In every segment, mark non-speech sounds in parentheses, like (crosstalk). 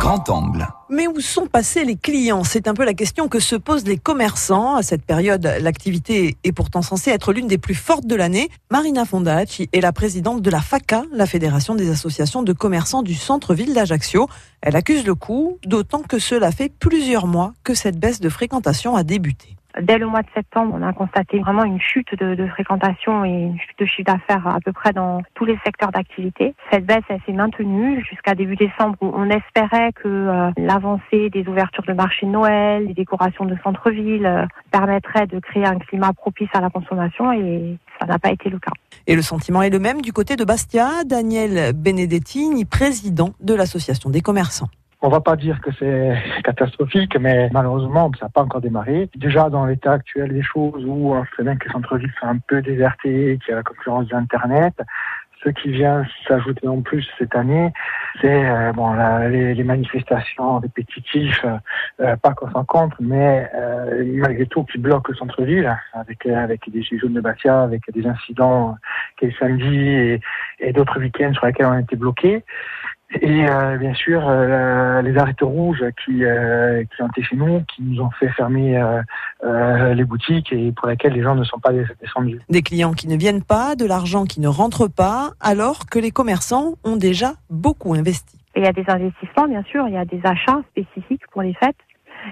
Grand angle. Mais où sont passés les clients? C'est un peu la question que se posent les commerçants. À cette période, l'activité est pourtant censée être l'une des plus fortes de l'année. Marina Fondacci est la présidente de la FACA, la Fédération des associations de commerçants du centre-ville d'Ajaccio. Elle accuse le coup, d'autant que cela fait plusieurs mois que cette baisse de fréquentation a débuté. Dès le mois de septembre, on a constaté vraiment une chute de, fréquentation et une chute de chiffre d'affaires à peu près dans tous les secteurs d'activité. Cette baisse, elle s'est maintenue jusqu'à début décembre où on espérait que euh, l'avancée des ouvertures de marché Noël, des décorations de centre-ville euh, permettrait de créer un climat propice à la consommation et ça n'a pas été le cas. Et le sentiment est le même du côté de Bastia. Daniel Benedettini, président de l'association des commerçants. On va pas dire que c'est (laughs) catastrophique, mais malheureusement, ça n'a pas encore démarré. Déjà, dans l'état actuel des choses, où on sait bien que les centres-villes sont un peu désertés, qu'il y a la concurrence d'Internet, ce qui vient s'ajouter en plus cette année, c'est euh, bon les, manifestations répétitives, euh, pas qu'on s'en compte, mais euh, malgré tout qui bloquent le centre-ville avec avec des gilets jaunes de Bastia, avec des incidents quel samedi et, et d'autres week-ends sur lesquels on a été bloqués. Et euh, bien sûr, euh, les arrêtés rouges qui, euh, qui ont été chez nous, qui nous ont fait fermer euh, euh, les boutiques et pour lesquelles les gens ne sont pas descendus. Des clients qui ne viennent pas, de l'argent qui ne rentre pas, alors que les commerçants ont déjà beaucoup investi. Et il y a des investissements, bien sûr, il y a des achats spécifiques pour les fêtes.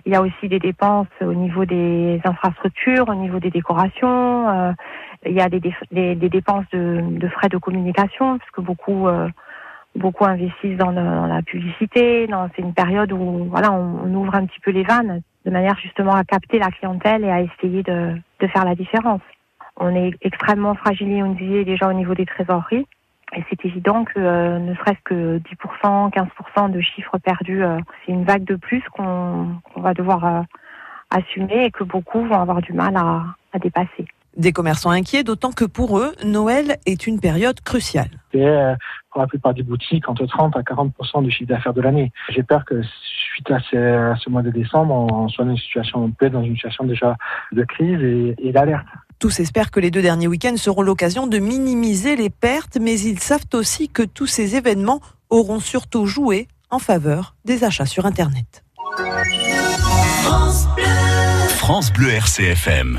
Il y a aussi des dépenses au niveau des infrastructures, au niveau des décorations. Euh, il y a des, des, des dépenses de, de, frais de communication, parce que beaucoup beaucoup investissent dans, le, dans la publicité. C'est une période où voilà, on, on, ouvre un petit peu les vannes de manière justement à capter la clientèle et à essayer de, de faire la différence. On est extrêmement fragilisé déjà au niveau des trésoreries. Et c'est évident que euh, ne serait-ce que 10%, 15% de chiffres perdus, euh, c'est une vague de plus qu'on qu va devoir euh, assumer et que beaucoup vont avoir du mal à, à dépasser. Des commerçants inquiets, d'autant que pour eux, Noël est une période cruciale. C'est euh, pour la plupart des boutiques entre 30 à 40% du chiffre d'affaires de l'année. J'ai peur que suite à ce, à ce, mois de décembre, on soit dans une situation, on peut être dans une situation déjà de crise et, et d'alerte. Tous espèrent que les deux derniers week-ends seront l'occasion de minimiser les pertes, mais ils savent aussi que tous ces événements auront surtout joué en faveur des achats sur Internet. France Bleu, France Bleu RCFM.